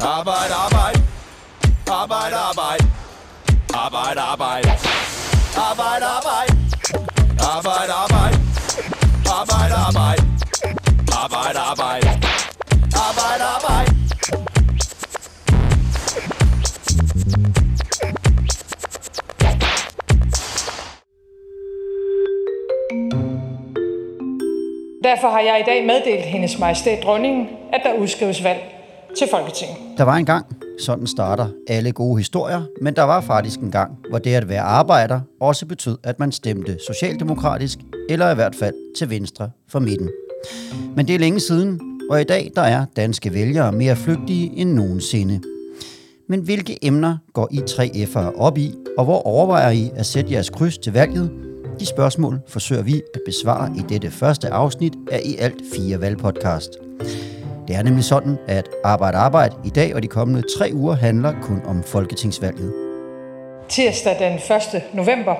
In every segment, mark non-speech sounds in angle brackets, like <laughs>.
Arbejde, arbejde. Arbejde, arbejde. Arbejde, arbejde. Arbejde, arbejde. Arbejde, arbejde. Arbejde, arbejde. Arbejde, arbejde. Arbejde, arbejde. Derfor har jeg i dag meddelt hendes majestæt dronningen, at der udskrives valg til Folketinget. Der var en gang, sådan starter alle gode historier, men der var faktisk en gang, hvor det at være arbejder også betød, at man stemte socialdemokratisk, eller i hvert fald til venstre for midten. Men det er længe siden, og i dag der er danske vælgere mere flygtige end nogensinde. Men hvilke emner går I 3F'ere op i, og hvor overvejer I at sætte jeres kryds til valget? De spørgsmål forsøger vi at besvare i dette første afsnit af i alt fire valgpodcast. Det er nemlig sådan, at Arbejde Arbejde i dag og de kommende tre uger handler kun om folketingsvalget. Tirsdag den 1. november.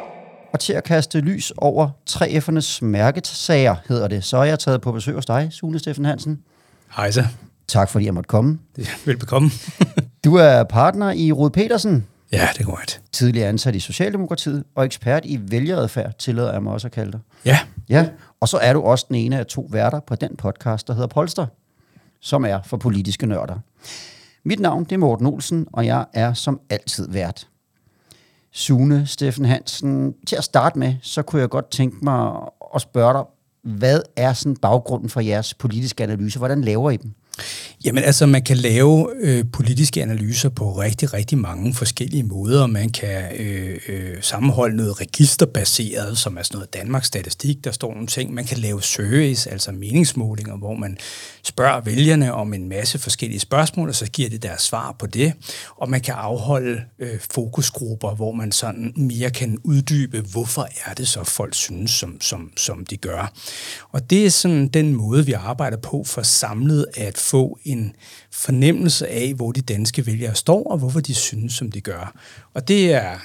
Og til at kaste lys over 3F'ernes mærkesager, hedder det, så er jeg taget på besøg hos dig, Sune Steffen Hansen. Hej så. Tak fordi jeg måtte komme. Velbekomme. <laughs> Du er partner i Rud Petersen, ja, det er korrekt. tidligere ansat i Socialdemokratiet, og ekspert i vælgeradfærd, tillader jeg mig også at kalde dig. Ja, Ja, og så er du også den ene af to værter på den podcast, der hedder Polster, som er for politiske nørder. Mit navn det er Morten Olsen, og jeg er som altid vært. Sune Steffen Hansen, til at starte med, så kunne jeg godt tænke mig at spørge dig, hvad er sådan baggrunden for jeres politiske analyse? Hvordan laver I dem? Jamen altså, man kan lave øh, politiske analyser på rigtig, rigtig mange forskellige måder. Man kan øh, øh, sammenholde noget registerbaseret, som er sådan noget Danmarks statistik, der står nogle ting. Man kan lave surveys, altså meningsmålinger, hvor man spørger vælgerne om en masse forskellige spørgsmål, og så giver de deres svar på det. Og man kan afholde øh, fokusgrupper, hvor man sådan mere kan uddybe, hvorfor er det så, folk synes, som, som, som de gør. Og det er sådan den måde, vi arbejder på for samlet at få en fornemmelse af, hvor de danske vælgere står, og hvorfor de synes, som de gør. Og det er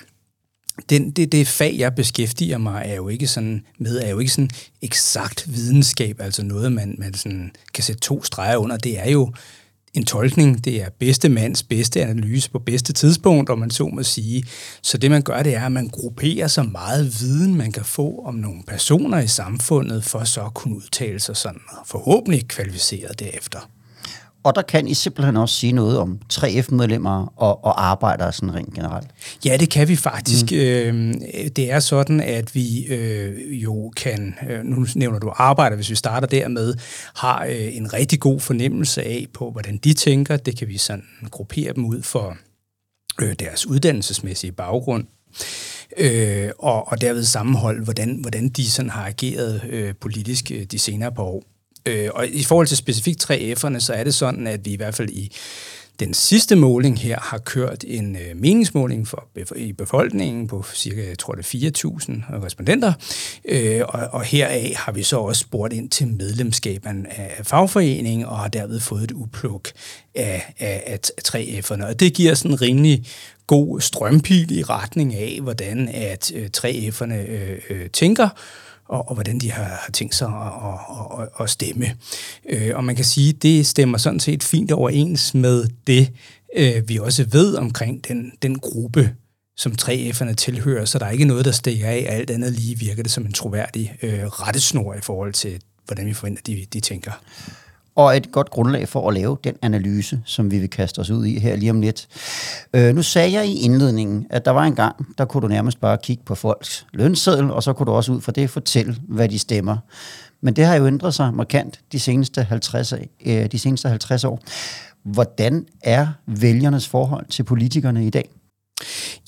den, det, det fag, jeg beskæftiger mig er jo ikke sådan, med, er jo ikke sådan eksakt videnskab, altså noget, man, man sådan kan sætte to streger under. Det er jo en tolkning, det er bedste mands bedste analyse på bedste tidspunkt, om man så må sige. Så det man gør, det er, at man grupperer så meget viden, man kan få om nogle personer i samfundet, for så at kunne udtale sig sådan forhåbentlig kvalificeret derefter. Og der kan I simpelthen også sige noget om 3F-medlemmer og, og arbejdere sådan rent generelt. Ja, det kan vi faktisk. Mm. Øh, det er sådan, at vi øh, jo kan, øh, nu nævner du arbejder, hvis vi starter dermed, har øh, en rigtig god fornemmelse af på, hvordan de tænker. Det kan vi sådan gruppere dem ud for øh, deres uddannelsesmæssige baggrund. Øh, og, og derved sammenholde, hvordan, hvordan de sådan har ageret øh, politisk øh, de senere par år. Øh, og i forhold til specifikt 3F'erne, så er det sådan, at vi i hvert fald i den sidste måling her har kørt en øh, meningsmåling for, i befolkningen på cirka, jeg tror det er 4.000 respondenter, øh, og, og heraf har vi så også spurgt ind til medlemskaberne af fagforeningen og har derved fået et upluk af, af, af 3F'erne. Og det giver sådan en rimelig god strømpil i retning af, hvordan at øh, 3F'erne øh, øh, tænker, og, og hvordan de har, har tænkt sig at, at, at, at stemme. Øh, og man kan sige, at det stemmer sådan set fint overens med det, øh, vi også ved omkring den, den gruppe, som 3F'erne tilhører, så der er ikke noget, der stikker af. Alt andet lige virker det som en troværdig øh, rettesnor i forhold til, hvordan vi forventer, de, de tænker og et godt grundlag for at lave den analyse, som vi vil kaste os ud i her lige om lidt. Øh, nu sagde jeg i indledningen, at der var en gang, der kunne du nærmest bare kigge på folks lønseddel, og så kunne du også ud fra det fortælle, hvad de stemmer. Men det har jo ændret sig markant de seneste 50, øh, de seneste 50 år. Hvordan er vælgernes forhold til politikerne i dag?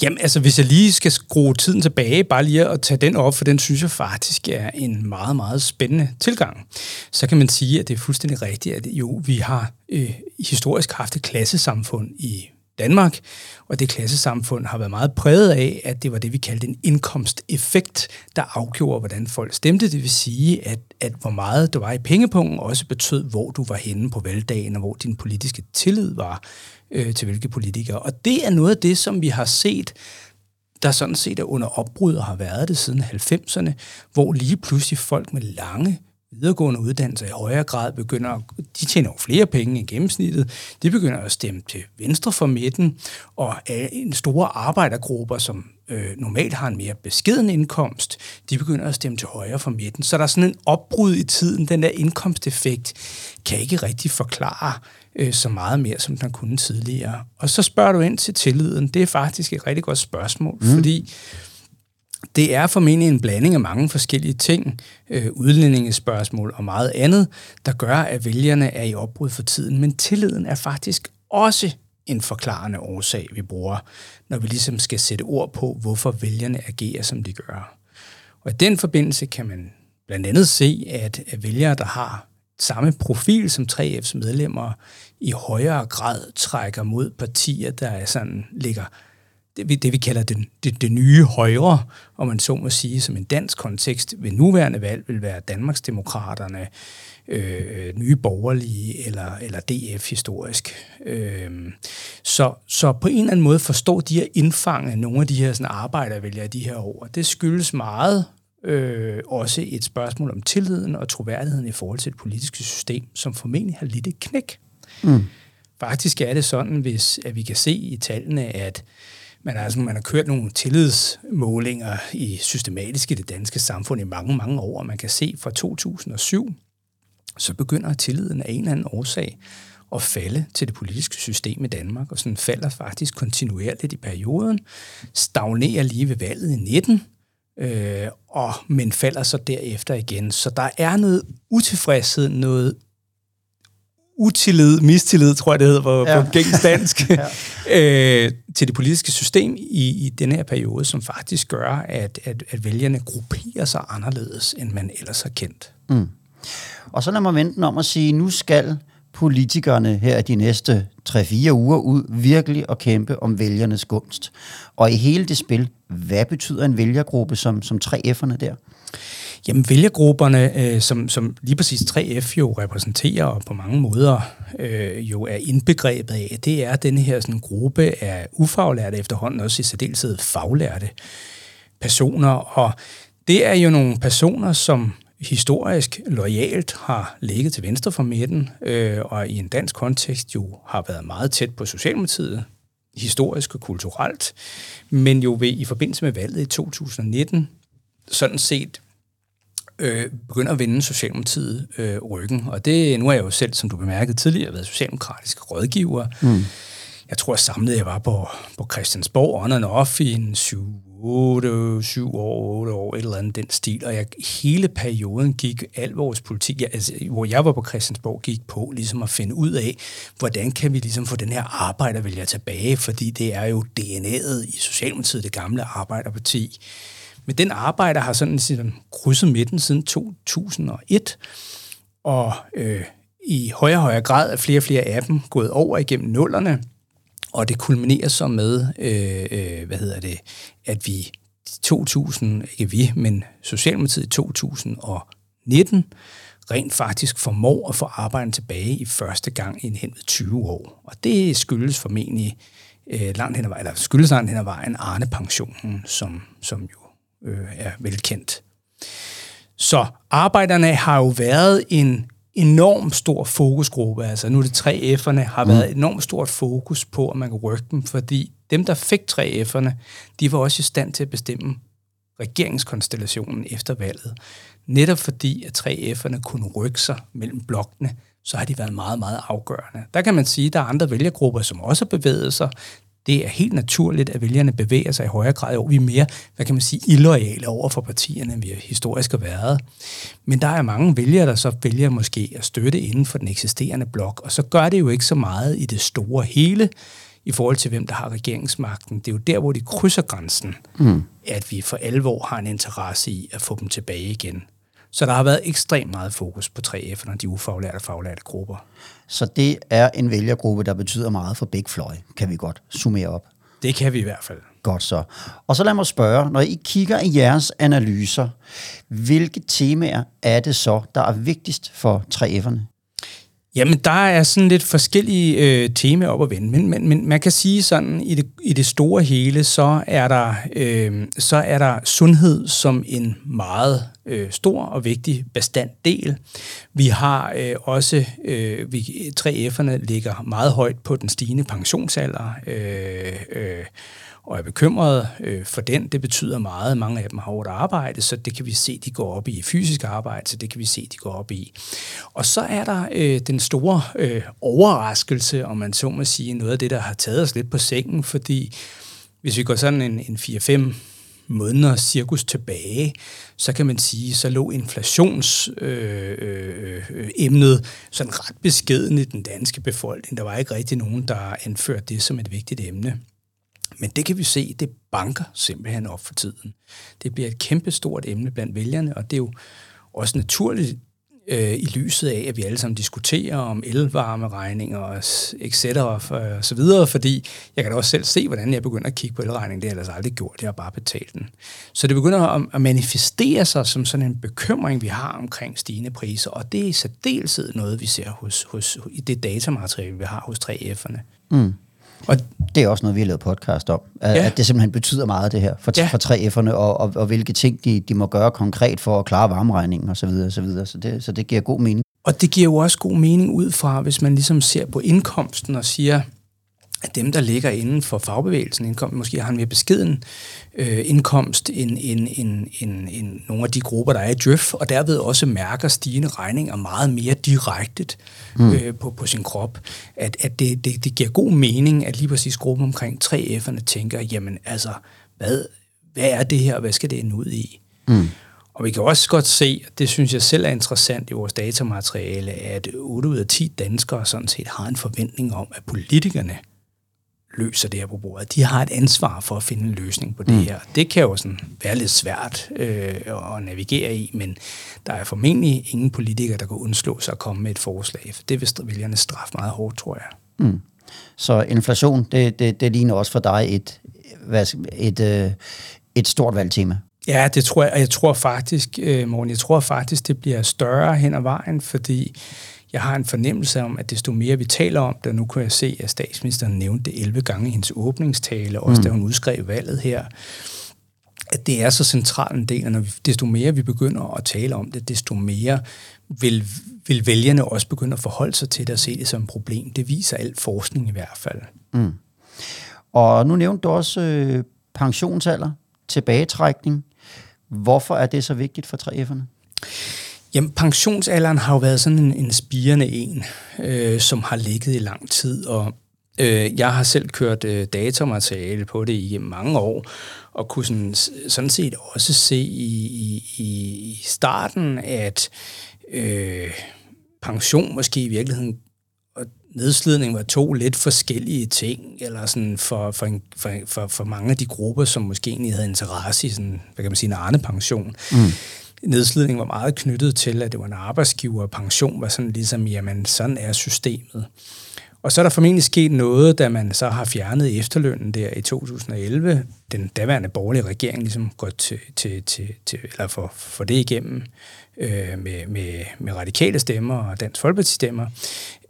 Jamen, altså, hvis jeg lige skal skrue tiden tilbage, bare lige at tage den op, for den synes jeg faktisk er en meget, meget spændende tilgang, så kan man sige, at det er fuldstændig rigtigt, at jo, vi har øh, historisk haft et klassesamfund i Danmark, og det klassesamfund har været meget præget af, at det var det, vi kaldte en indkomsteffekt, der afgjorde, hvordan folk stemte. Det vil sige, at, at hvor meget der var i pengepunkten også betød, hvor du var henne på valgdagen, og hvor din politiske tillid var øh, til hvilke politikere. Og det er noget af det, som vi har set, der sådan set er under opbrud og har været det siden 90'erne, hvor lige pludselig folk med lange videregående uddannelser i højere grad begynder, de tjener jo flere penge end gennemsnittet, de begynder at stemme til venstre for midten, og en store arbejdergrupper, som øh, normalt har en mere beskeden indkomst, de begynder at stemme til højre for midten. Så der er sådan en opbrud i tiden, den der indkomsteffekt kan ikke rigtig forklare øh, så meget mere, som den kunne tidligere. Og så spørger du ind til tilliden. Det er faktisk et rigtig godt spørgsmål, mm. fordi det er formentlig en blanding af mange forskellige ting, øh, udlændingespørgsmål og meget andet, der gør, at vælgerne er i opbrud for tiden. Men tilliden er faktisk også en forklarende årsag, vi bruger, når vi ligesom skal sætte ord på, hvorfor vælgerne agerer, som de gør. Og i den forbindelse kan man blandt andet se, at vælgere, der har samme profil som 3F's medlemmer, i højere grad trækker mod partier, der er sådan, ligger det, vi, det, vi kalder det, det, det nye højre, om man så må sige, som en dansk kontekst ved nuværende valg, vil være Danmarksdemokraterne, øh, nye borgerlige eller, eller DF historisk. Øh, så, så på en eller anden måde forstår de at indfange nogle af de her sådan, arbejdervælgere de her år. Det skyldes meget øh, også et spørgsmål om tilliden og troværdigheden i forhold til det politiske system, som formentlig har lidt et knæk. Mm. Faktisk er det sådan, hvis at vi kan se i tallene, at man altså, man har kørt nogle tillidsmålinger i systematisk i det danske samfund i mange, mange år, og man kan se fra 2007, så begynder tilliden af en eller anden årsag at falde til det politiske system i Danmark, og sådan falder faktisk kontinuerligt i perioden, stagnerer lige ved valget i 19, øh, og, men falder så derefter igen. Så der er noget utilfredshed, noget utillid, mistillid, tror jeg det hedder på, ja. på gængs dansk, <laughs> ja. <laughs> øh, til det politiske system i, i den her periode, som faktisk gør, at, at, at vælgerne grupperer sig anderledes, end man ellers har kendt. Mm. Og så lad mig vente om at sige, nu skal politikerne her de næste 3-4 uger ud virkelig at kæmpe om vælgernes gunst. Og i hele det spil, hvad betyder en vælgergruppe som, som 3F'erne der? Jamen vælgergrupperne, øh, som, som lige præcis 3F jo repræsenterer og på mange måder øh, jo er indbegrebet af, det er den her sådan, gruppe af ufaglærte efterhånden, også i særdeleshed faglærte personer. Og det er jo nogle personer, som historisk lojalt har ligget til venstre for midten, øh, og i en dansk kontekst jo har været meget tæt på Socialdemokratiet, historisk og kulturelt, men jo ved, i forbindelse med valget i 2019 sådan set øh, begynder at vende Socialdemokratiet øh, ryggen. Og det, nu er jeg jo selv, som du bemærkede tidligere, været socialdemokratisk rådgiver. Mm. Jeg tror samlet, jeg var på, på Christiansborg on and off i en 7, 8, 7 år, 8 år, et eller andet den stil. Og jeg, hele perioden gik al vores politik, jeg, altså, hvor jeg var på Christiansborg, gik på ligesom at finde ud af, hvordan kan vi ligesom få den her arbejdervælger tilbage, fordi det er jo DNA'et i Socialdemokratiet, det gamle arbejderparti. Men den arbejder har sådan, sådan krydset midten siden 2001, og øh, i højere og højere grad er flere og flere af dem gået over igennem nullerne, og det kulminerer så med, øh, øh, hvad hedder det, at vi 2000, ikke vi, men Socialdemokratiet i 2019 rent faktisk formår at få arbejden tilbage i første gang i en hen 20 år. Og det skyldes formentlig øh, langt hen ad vejen, eller skyldes langt hen ad vejen Arne-pensionen, som, som jo øh, er velkendt. Så arbejderne har jo været en enorm stor fokusgruppe. Altså nu er det 3F'erne har mm. været enormt stort fokus på, at man kan rykke dem, fordi dem, der fik 3F'erne, de var også i stand til at bestemme regeringskonstellationen efter valget. Netop fordi, at 3F'erne kunne rykke sig mellem blokkene, så har de været meget, meget afgørende. Der kan man sige, at der er andre vælgergrupper, som også har bevæget sig det er helt naturligt, at vælgerne bevæger sig i højere grad over. Vi er mere, hvad kan man sige, illoyale over for partierne, end vi historisk har været. Men der er mange vælgere, der så vælger måske at støtte inden for den eksisterende blok, og så gør det jo ikke så meget i det store hele, i forhold til hvem der har regeringsmagten. Det er jo der, hvor de krydser grænsen, mm. at vi for alvor har en interesse i at få dem tilbage igen. Så der har været ekstremt meget fokus på 3F'erne og de ufaglærte og faglærte grupper. Så det er en vælgergruppe, der betyder meget for begge fløje, kan vi godt summere op. Det kan vi i hvert fald. Godt så. Og så lad mig spørge, når I kigger i jeres analyser, hvilke temaer er det så, der er vigtigst for 3F'erne? Jamen, der er sådan lidt forskellige øh, temaer op at vende, men, men, men man kan sige sådan, i det, i det store hele, så er, der, øh, så er der sundhed som en meget øh, stor og vigtig bestanddel. Vi har øh, også, øh, vi, 3F'erne ligger meget højt på den stigende pensionsalder, øh, øh, og er bekymrede øh, for den. Det betyder meget. Mange af dem har hårdt arbejde, så det kan vi se, de går op i fysisk arbejde, så det kan vi se, de går op i. Og så er der øh, den store øh, overraskelse, om man så må sige, noget af det, der har taget os lidt på sengen, fordi hvis vi går sådan en, en 4-5 måneder cirkus tilbage, så kan man sige, så lå inflationsemnet øh, øh, sådan ret beskeden i den danske befolkning. Der var ikke rigtig nogen, der anførte det som et vigtigt emne. Men det kan vi se, det banker simpelthen op for tiden. Det bliver et kæmpestort emne blandt vælgerne, og det er jo også naturligt øh, i lyset af, at vi alle sammen diskuterer om elvarmeregninger og etc. og så videre, fordi jeg kan da også selv se, hvordan jeg begynder at kigge på elregningen. Det har jeg ellers aldrig gjort, jeg har bare betalt den. Så det begynder at manifestere sig som sådan en bekymring, vi har omkring stigende priser, og det er i særdeleshed noget, vi ser hos, hos, i det datamateriale, vi har hos 3F'erne. Mm. Og det er også noget, vi har lavet podcast om. At, ja. at det simpelthen betyder meget, det her, for, ja. for 3F'erne, og, og, og hvilke ting de, de må gøre konkret for at klare varmeregningen osv. Så, videre, så, videre. så, det, så det giver god mening. Og det giver jo også god mening ud fra, hvis man ligesom ser på indkomsten og siger, at dem, der ligger inden for fagbevægelsen, indkomst, måske har en mere beskeden øh, indkomst end, end, end, end, end nogle af de grupper, der er i DRIF, og derved også mærker stigende regninger meget mere direkte mm. øh, på, på sin krop. At, at det, det, det giver god mening, at lige præcis gruppen omkring 3F'erne tænker, jamen altså, hvad, hvad er det her, og hvad skal det ende ud i? Mm. Og vi kan også godt se, og det synes jeg selv er interessant i vores datamateriale, at 8 ud af 10 danskere sådan set har en forventning om, at politikerne løser det her på bordet. De har et ansvar for at finde en løsning på det mm. her. Det kan jo sådan være lidt svært øh, at navigere i, men der er formentlig ingen politikere, der kan undslå sig at komme med et forslag, for det vil vælgerne straffe meget hårdt, tror jeg. Mm. Så inflation, det, det, det ligner også for dig et, hvad, et, et, øh, et stort valgtema. Ja, det tror jeg, og jeg tror faktisk, øh, Morten, jeg tror faktisk, det bliver større hen ad vejen, fordi jeg har en fornemmelse om, at desto mere vi taler om det, nu kan jeg se, at statsministeren nævnte det 11 gange i hendes åbningstale, også mm. da hun udskrev valget her, at det er så central en del, og når vi, desto mere vi begynder at tale om det, desto mere vil, vil vælgerne også begynde at forholde sig til det og se det som et problem. Det viser al forskning i hvert fald. Mm. Og nu nævnte du også øh, pensionsalder, tilbagetrækning. Hvorfor er det så vigtigt for 3F'erne? Jamen, pensionsalderen har jo været sådan en, en spirende en, øh, som har ligget i lang tid, og øh, jeg har selv kørt øh, datamateriale på det i mange år, og kunne sådan, sådan set også se i, i, i starten, at øh, pension måske i virkeligheden og nedslidning var to lidt forskellige ting, eller sådan for, for, en, for, for, for mange af de grupper, som måske egentlig havde interesse i sådan, hvad kan man sige, en arnepension. Mm nedslidning var meget knyttet til, at det var en arbejdsgiver, og pension var sådan ligesom, jamen sådan er systemet. Og så er der formentlig sket noget, da man så har fjernet efterlønnen der i 2011. Den daværende borgerlige regering ligesom går til, til, til, til eller for, for det igennem øh, med, med, med radikale stemmer og Dansk Folkeparti stemmer.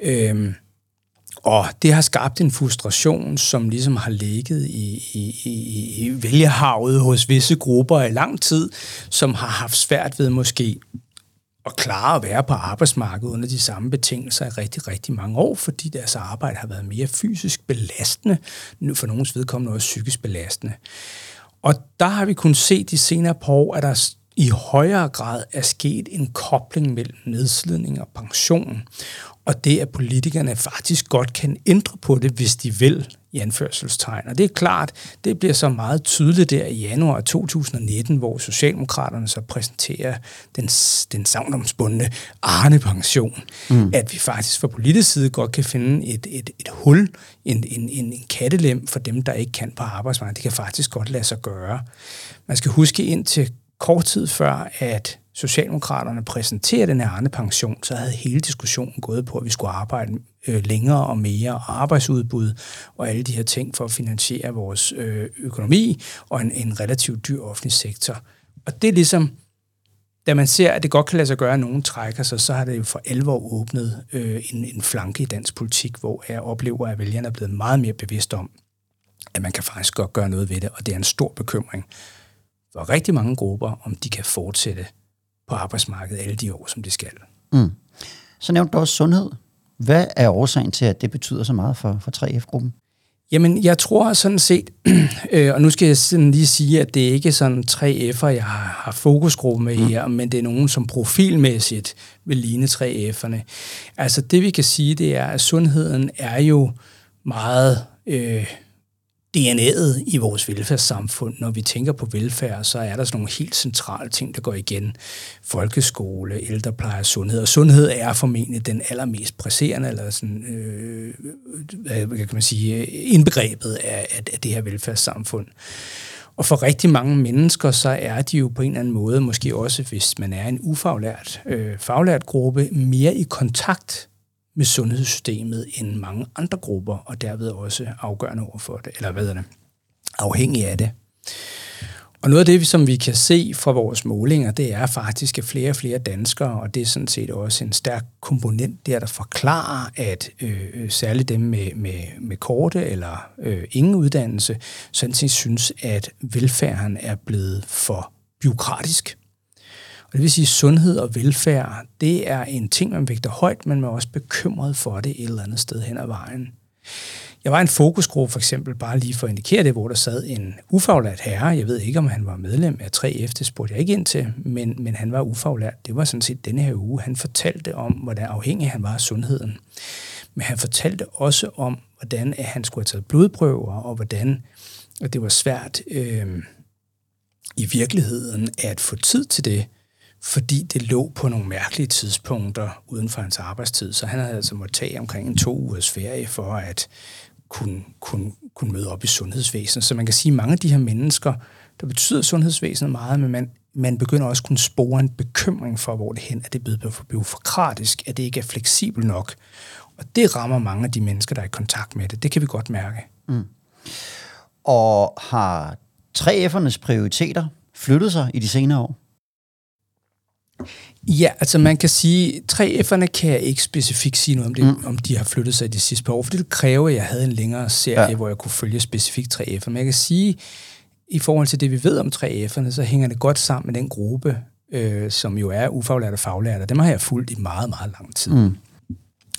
Øh, og det har skabt en frustration, som ligesom har ligget i, i, i, i vælgerhavet hos visse grupper i lang tid, som har haft svært ved måske at klare at være på arbejdsmarkedet under de samme betingelser i rigtig, rigtig mange år, fordi deres arbejde har været mere fysisk belastende, nu for nogens vedkommende også psykisk belastende. Og der har vi kunnet se de senere par år, at der i højere grad er sket en kobling mellem nedslidning og pension og det, at politikerne faktisk godt kan ændre på det, hvis de vil, i anførselstegn. Og det er klart, det bliver så meget tydeligt der i januar 2019, hvor Socialdemokraterne så præsenterer den, den savnomsbundne Arne-pension, mm. at vi faktisk fra politisk side godt kan finde et, et, et hul, en, en, en, en kattelem for dem, der ikke kan på arbejdsmarkedet. Det kan faktisk godt lade sig gøre. Man skal huske ind til kort tid før, at Socialdemokraterne præsenterede den her Arne-pension, så havde hele diskussionen gået på, at vi skulle arbejde øh, længere og mere, og arbejdsudbud og alle de her ting for at finansiere vores øh, økonomi og en, en relativt dyr offentlig sektor. Og det er ligesom, da man ser, at det godt kan lade sig gøre, at nogen trækker sig, så har det jo for alvor åbnet øh, en, en flanke i dansk politik, hvor jeg oplever, at vælgerne er blevet meget mere bevidst om, at man kan faktisk godt gøre noget ved det, og det er en stor bekymring for rigtig mange grupper, om de kan fortsætte på arbejdsmarkedet alle de år, som de skal. Mm. Så nævnte du også sundhed. Hvad er årsagen til, at det betyder så meget for, for 3F-gruppen? Jamen, jeg tror sådan set, <clears throat> øh, og nu skal jeg sådan lige sige, at det er ikke sådan tre F'er, jeg har, har fokusgruppe med her, mm. men det er nogen, som profilmæssigt vil ligne tre F'erne. Altså det vi kan sige, det er, at sundheden er jo meget øh, DNA'et i vores velfærdssamfund. Når vi tænker på velfærd, så er der sådan nogle helt centrale ting, der går igen. Folkeskole, ældrepleje, sundhed. Og sundhed er formentlig den allermest presserende, eller sådan, øh, øh hvad kan man sige, indbegrebet af, af, det her velfærdssamfund. Og for rigtig mange mennesker, så er de jo på en eller anden måde, måske også hvis man er en ufaglært, øh, faglært gruppe, mere i kontakt med sundhedssystemet end mange andre grupper, og derved også afgørende over for det, eller hvad er det, afhængig af det. Og noget af det, som vi kan se fra vores målinger, det er faktisk, at flere og flere danskere, og det er sådan set også en stærk komponent der, der forklarer, at øh, særligt dem med, med, med korte eller øh, ingen uddannelse, sådan set synes, at velfærden er blevet for byråkratisk. Og det vil sige, at sundhed og velfærd, det er en ting, man vægter højt, men man er også bekymret for det et eller andet sted hen ad vejen. Jeg var i en fokusgruppe for eksempel, bare lige for at indikere det, hvor der sad en ufaglært herre. Jeg ved ikke, om han var medlem af 3F, det spurgte jeg ikke ind til, men, men han var ufaglært. Det var sådan set denne her uge. Han fortalte om, hvordan afhængig han var af sundheden. Men han fortalte også om, hvordan at han skulle have taget blodprøver, og hvordan at det var svært øh, i virkeligheden at få tid til det fordi det lå på nogle mærkelige tidspunkter uden for hans arbejdstid. Så han havde altså måttet tage omkring en to ugers ferie for at kunne, kunne, kunne møde op i sundhedsvæsenet. Så man kan sige, at mange af de her mennesker, der betyder sundhedsvæsenet meget, men man, man begynder også at kunne spore en bekymring for, hvor det hen er det blevet for byråkratisk, at det ikke er fleksibelt nok. Og det rammer mange af de mennesker, der er i kontakt med det. Det kan vi godt mærke. Mm. Og har 3F'ernes prioriteter flyttet sig i de senere år? Ja, altså man kan sige, 3F'erne kan jeg ikke specifikt sige noget om, det, mm. om de har flyttet sig de sidste par år, for det kræver, at jeg havde en længere serie, ja. hvor jeg kunne følge specifikt 3F'erne. Men jeg kan sige, i forhold til det, vi ved om 3F'erne, så hænger det godt sammen med den gruppe, øh, som jo er ufaglærte og faglærte. Dem har jeg fulgt i meget, meget lang tid. Mm.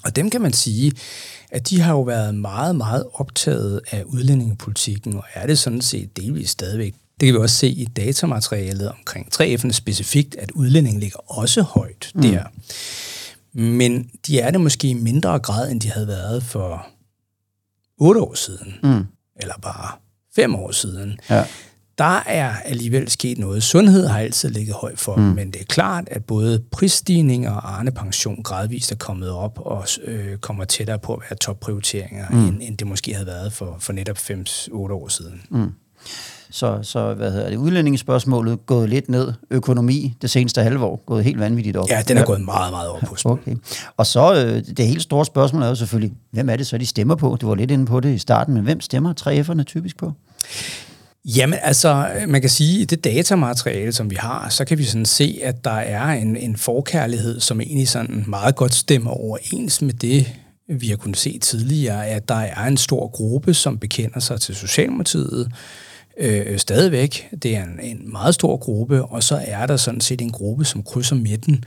Og dem kan man sige, at de har jo været meget, meget optaget af udlændingepolitikken, og er det sådan set delvis stadigvæk. Det kan vi også se i datamaterialet omkring 3F'erne specifikt, at udlændingen ligger også højt mm. der. Men de er det måske i mindre grad, end de havde været for otte år siden. Mm. Eller bare fem år siden. Ja. Der er alligevel sket noget. Sundhed har altid ligget højt for, mm. men det er klart, at både prisstigning og Arne Pension gradvist er kommet op og øh, kommer tættere på at være topprioriteringer, mm. end, end det måske havde været for, for netop 5-8 år siden. Mm. Så, så hvad hedder det, udlændingsspørgsmålet gået lidt ned, økonomi det seneste halve år gået helt vanvittigt op. Ja, den er gået meget, meget op på okay. Og så øh, det helt store spørgsmål er jo selvfølgelig, hvem er det så, de stemmer på? Det var lidt inde på det i starten, men hvem stemmer 3F'erne typisk på? Jamen altså, man kan sige, at i det datamateriale, som vi har, så kan vi sådan se, at der er en, en forkærlighed, som egentlig sådan meget godt stemmer overens med det, vi har kunnet se tidligere, at der er en stor gruppe, som bekender sig til Socialdemokratiet, øh, stadigvæk. Det er en, en meget stor gruppe, og så er der sådan set en gruppe, som krydser midten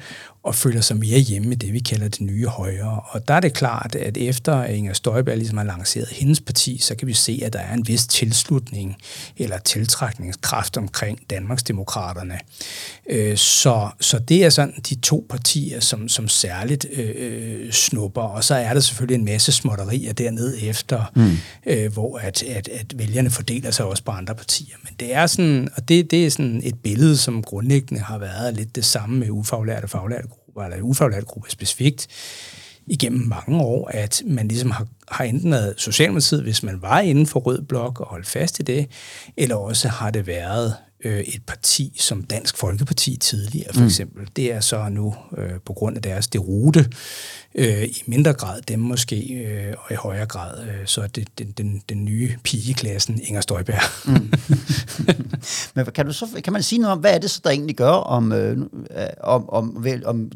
og føler sig mere hjemme i det, vi kalder det nye højre. Og der er det klart, at efter Inger Støjberg ligesom har lanceret hendes parti, så kan vi se, at der er en vis tilslutning eller tiltrækningskraft omkring Danmarksdemokraterne. Øh, så, så det er sådan de to partier, som, som særligt øh, snupper. Og så er der selvfølgelig en masse småtterier dernede efter, mm. øh, hvor at, at, at vælgerne fordeler sig også på andre partier. Men det er sådan, og det, det er sådan et billede, som grundlæggende har været lidt det samme med ufaglærte og faglærte grupper, eller ufaglærte grupper specifikt, igennem mange år, at man ligesom har, har enten været Socialdemokratiet, hvis man var inden for rød blok og holdt fast i det, eller også har det været øh, et parti som Dansk Folkeparti tidligere, for mm. eksempel. Det er så nu øh, på grund af deres derute øh, i mindre grad dem måske, øh, og i højere grad øh, så er det den, den, den nye pigeklassen Inger Støjberg. mm. <laughs> Men kan, du så, kan man sige noget om, hvad er det så, der egentlig gør om, øh, om, om, vel, om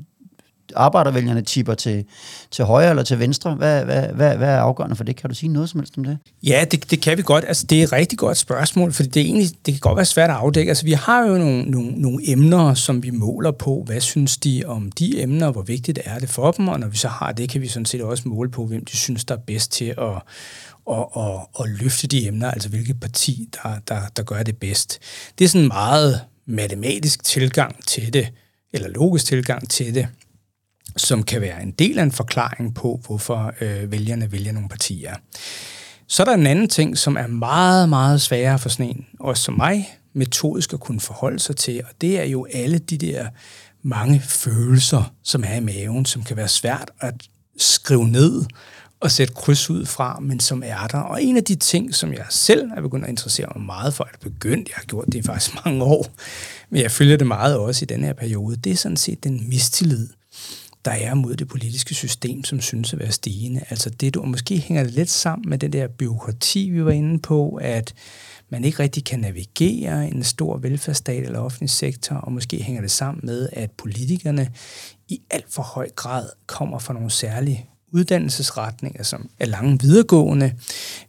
arbejdervælgerne tipper til, til højre eller til venstre? Hvad, hvad, hvad, hvad er afgørende for det? Kan du sige noget som helst om det? Ja, det, det kan vi godt. Altså, det er et rigtig godt spørgsmål, for det, er egentlig, det kan godt være svært at afdække. Altså, vi har jo nogle, nogle, nogle emner, som vi måler på. Hvad synes de om de emner? Hvor vigtigt er det for dem? Og når vi så har det, kan vi sådan set også måle på, hvem de synes, der er bedst til at og, og, og løfte de emner, altså hvilket parti, der, der, der gør det bedst. Det er sådan en meget matematisk tilgang til det, eller logisk tilgang til det, som kan være en del af en forklaring på, hvorfor øh, vælgerne vælger nogle partier. Så er der en anden ting, som er meget, meget sværere for sådan en, også som mig, metodisk at kunne forholde sig til, og det er jo alle de der mange følelser, som er i maven, som kan være svært at skrive ned og sætte kryds ud fra, men som er der. Og en af de ting, som jeg selv er begyndt at interessere mig meget for, at begyndt, jeg har gjort det i faktisk <laughs> mange år, men jeg følger det meget også i den her periode, det er sådan set den mistillid, der er mod det politiske system, som synes at være stigende. Altså det, du måske hænger det lidt sammen med den der byråkrati, vi var inde på, at man ikke rigtig kan navigere i en stor velfærdsstat eller offentlig sektor, og måske hænger det sammen med, at politikerne i alt for høj grad kommer fra nogle særlige uddannelsesretninger, som er lange videregående,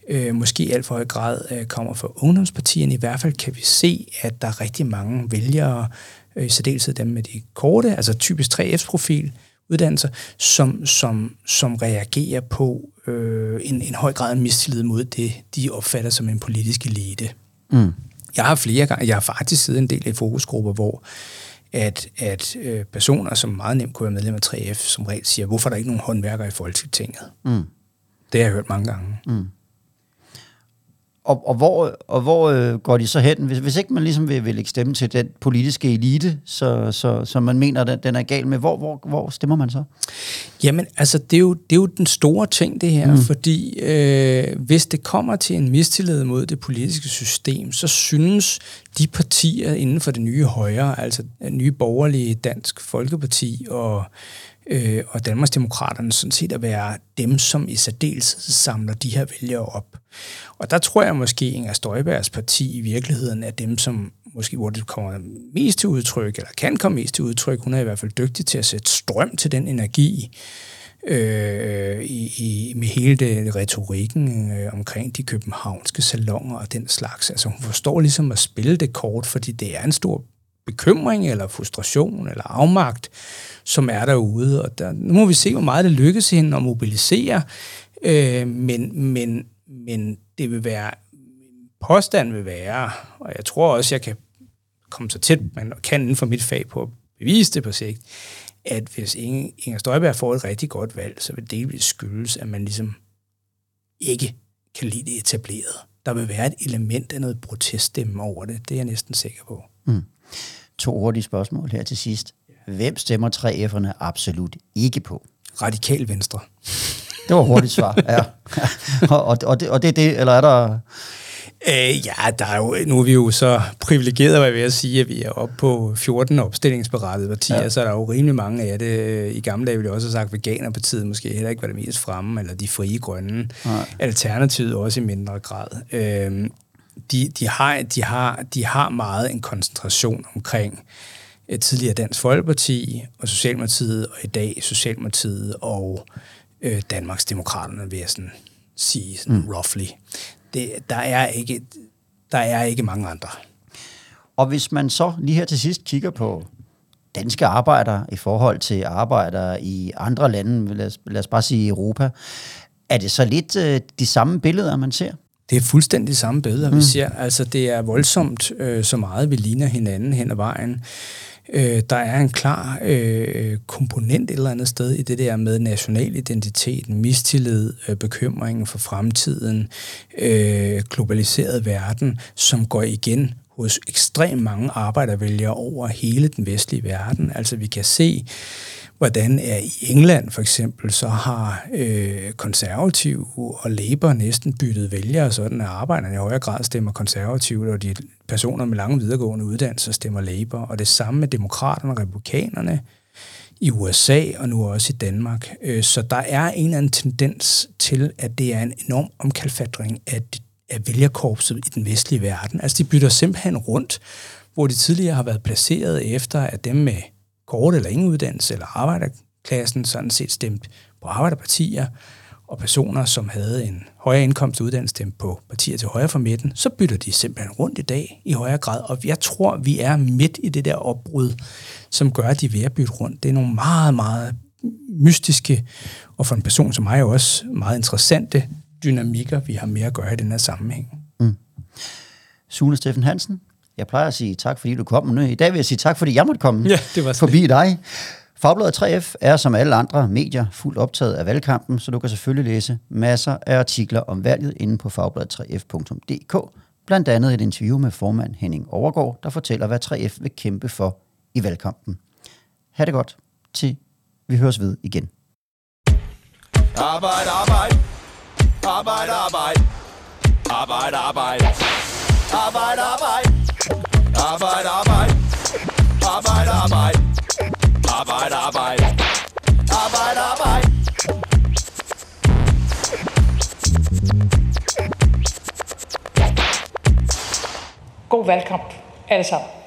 øh, måske i alt for høj grad øh, kommer fra ungdomspartierne. I hvert fald kan vi se, at der er rigtig mange vælgere, øh, i særdeleshed dem med de korte, altså typisk 3F's-profil, uddannelser, som, som, som reagerer på øh, en, en høj grad af mistillid mod det, de opfatter som en politisk elite. Mm. Jeg har flere gange, jeg har faktisk siddet en del i fokusgrupper, hvor at, at øh, personer, som meget nemt kunne være medlem af 3F, som regel siger, hvorfor er der ikke nogen håndværkere i Folketinget? Mm. Det har jeg hørt mange gange. Mm. Og, og hvor, og hvor øh, går de så hen? Hvis, hvis ikke man ligesom vil, vil lægge stemme til den politiske elite, så, så, så man mener, at den er gal med, hvor, hvor, hvor stemmer man så? Jamen, altså, det er jo, det er jo den store ting, det her, mm. fordi øh, hvis det kommer til en mistillid mod det politiske system, så synes de partier inden for det nye højre, altså nye borgerlige Dansk Folkeparti og øh, og Danmarksdemokraterne sådan set at være dem, som i særdeleshed samler de her vælgere op. Og der tror jeg måske, at Inger Støjbergs parti i virkeligheden er dem, som måske hvor det kommer mest til udtryk, eller kan komme mest til udtryk. Hun er i hvert fald dygtig til at sætte strøm til den energi, øh, i, i, med hele det retorikken øh, omkring de københavnske salonger og den slags. Altså hun forstår ligesom at spille det kort, fordi det er en stor bekymring eller frustration eller afmagt, som er derude. Og der, nu må vi se, hvor meget det lykkes hende at mobilisere, øh, men, men, men det vil være, påstand vil være, og jeg tror også, jeg kan komme så tæt, man kan inden for mit fag på at bevise det på sigt, at hvis Inger Støjberg får et rigtig godt valg, så vil det skyldes, at man ligesom ikke kan lide det etableret. Der vil være et element af noget proteststemme over det. Det er jeg næsten sikker på. Mm. To hurtige spørgsmål her til sidst. Hvem stemmer 3F'erne absolut ikke på? Radikal Venstre. <laughs> Det var hurtigt svar, ja. og, og, det, og det er det, eller er der... Øh, ja, der er jo, nu er vi jo så privilegerede, hvad jeg vil sige, at vi er oppe på 14 opstillingsberettede partier, ja. så er der jo rimelig mange af det. I gamle dage ville jeg også have sagt, Veganerpartiet måske heller ikke var det mest fremme, eller de frie grønne. Nej. Alternativet også i mindre grad. Øh, de, de, har, de, har, de har meget en koncentration omkring et tidligere Dansk Folkeparti og Socialdemokratiet, og i dag Socialdemokratiet og øh, Danmarks Demokraterne, vil jeg sådan sige sådan mm. roughly. Det, der, er ikke, der er ikke mange andre. Og hvis man så lige her til sidst kigger på danske arbejdere i forhold til arbejdere i andre lande, lad os, lad os bare sige Europa, er det så lidt øh, de samme billeder, man ser? Det er fuldstændig samme billeder, mm. vi ser. Altså, det er voldsomt øh, så meget, vi ligner hinanden hen ad vejen. Øh, der er en klar øh, komponent et eller andet sted i det der med national identitet, mistillid, øh, bekymring for fremtiden, øh, globaliseret verden, som går igen hos ekstremt mange arbejdervælgere over hele den vestlige verden. Altså vi kan se, hvordan er i England for eksempel, så har øh, konservativ og Labour næsten byttet vælgere, sådan at arbejderne i højere grad stemmer konservativt, og de personer med lange videregående uddannelser stemmer Labour. Og det samme med demokraterne og republikanerne i USA og nu også i Danmark. Øh, så der er en eller anden tendens til, at det er en enorm omkalfatring af, af vælgerkorpset i den vestlige verden. Altså de bytter simpelthen rundt, hvor de tidligere har været placeret efter, at dem med kort eller ingen uddannelse, eller arbejderklassen sådan set stemt på arbejderpartier, og personer, som havde en højere indkomst og uddannelse stemte på partier til højre for midten, så bytter de simpelthen rundt i dag i højere grad. Og jeg tror, vi er midt i det der opbrud, som gør, at de er ved at bytte rundt. Det er nogle meget, meget mystiske, og for en person som mig også meget interessante dynamikker, vi har med at gøre i den her sammenhæng. Mm. Sune Steffen Hansen, jeg plejer at sige tak, fordi du kom. Nu i dag vil jeg sige tak, fordi jeg måtte komme <laughs> ja, det var forbi dig. Fagbladet 3F er som alle andre medier fuldt optaget af valgkampen, så du kan selvfølgelig læse masser af artikler om valget inde på fagbladet3f.dk. Blandt andet et interview med formand Henning Overgaard, der fortæller, hvad 3F vil kæmpe for i valgkampen. Ha' det godt, til vi høres ved igen. Arbejde, arbejde. Arbejde, arbejde. Arbejde, arbejde. Arbejde, arbejde. Arbejde, arbejde. Arbejde, arbejde. Arbejde, arbejde. Arbejde, arbejde. God valgkamp, alle sammen.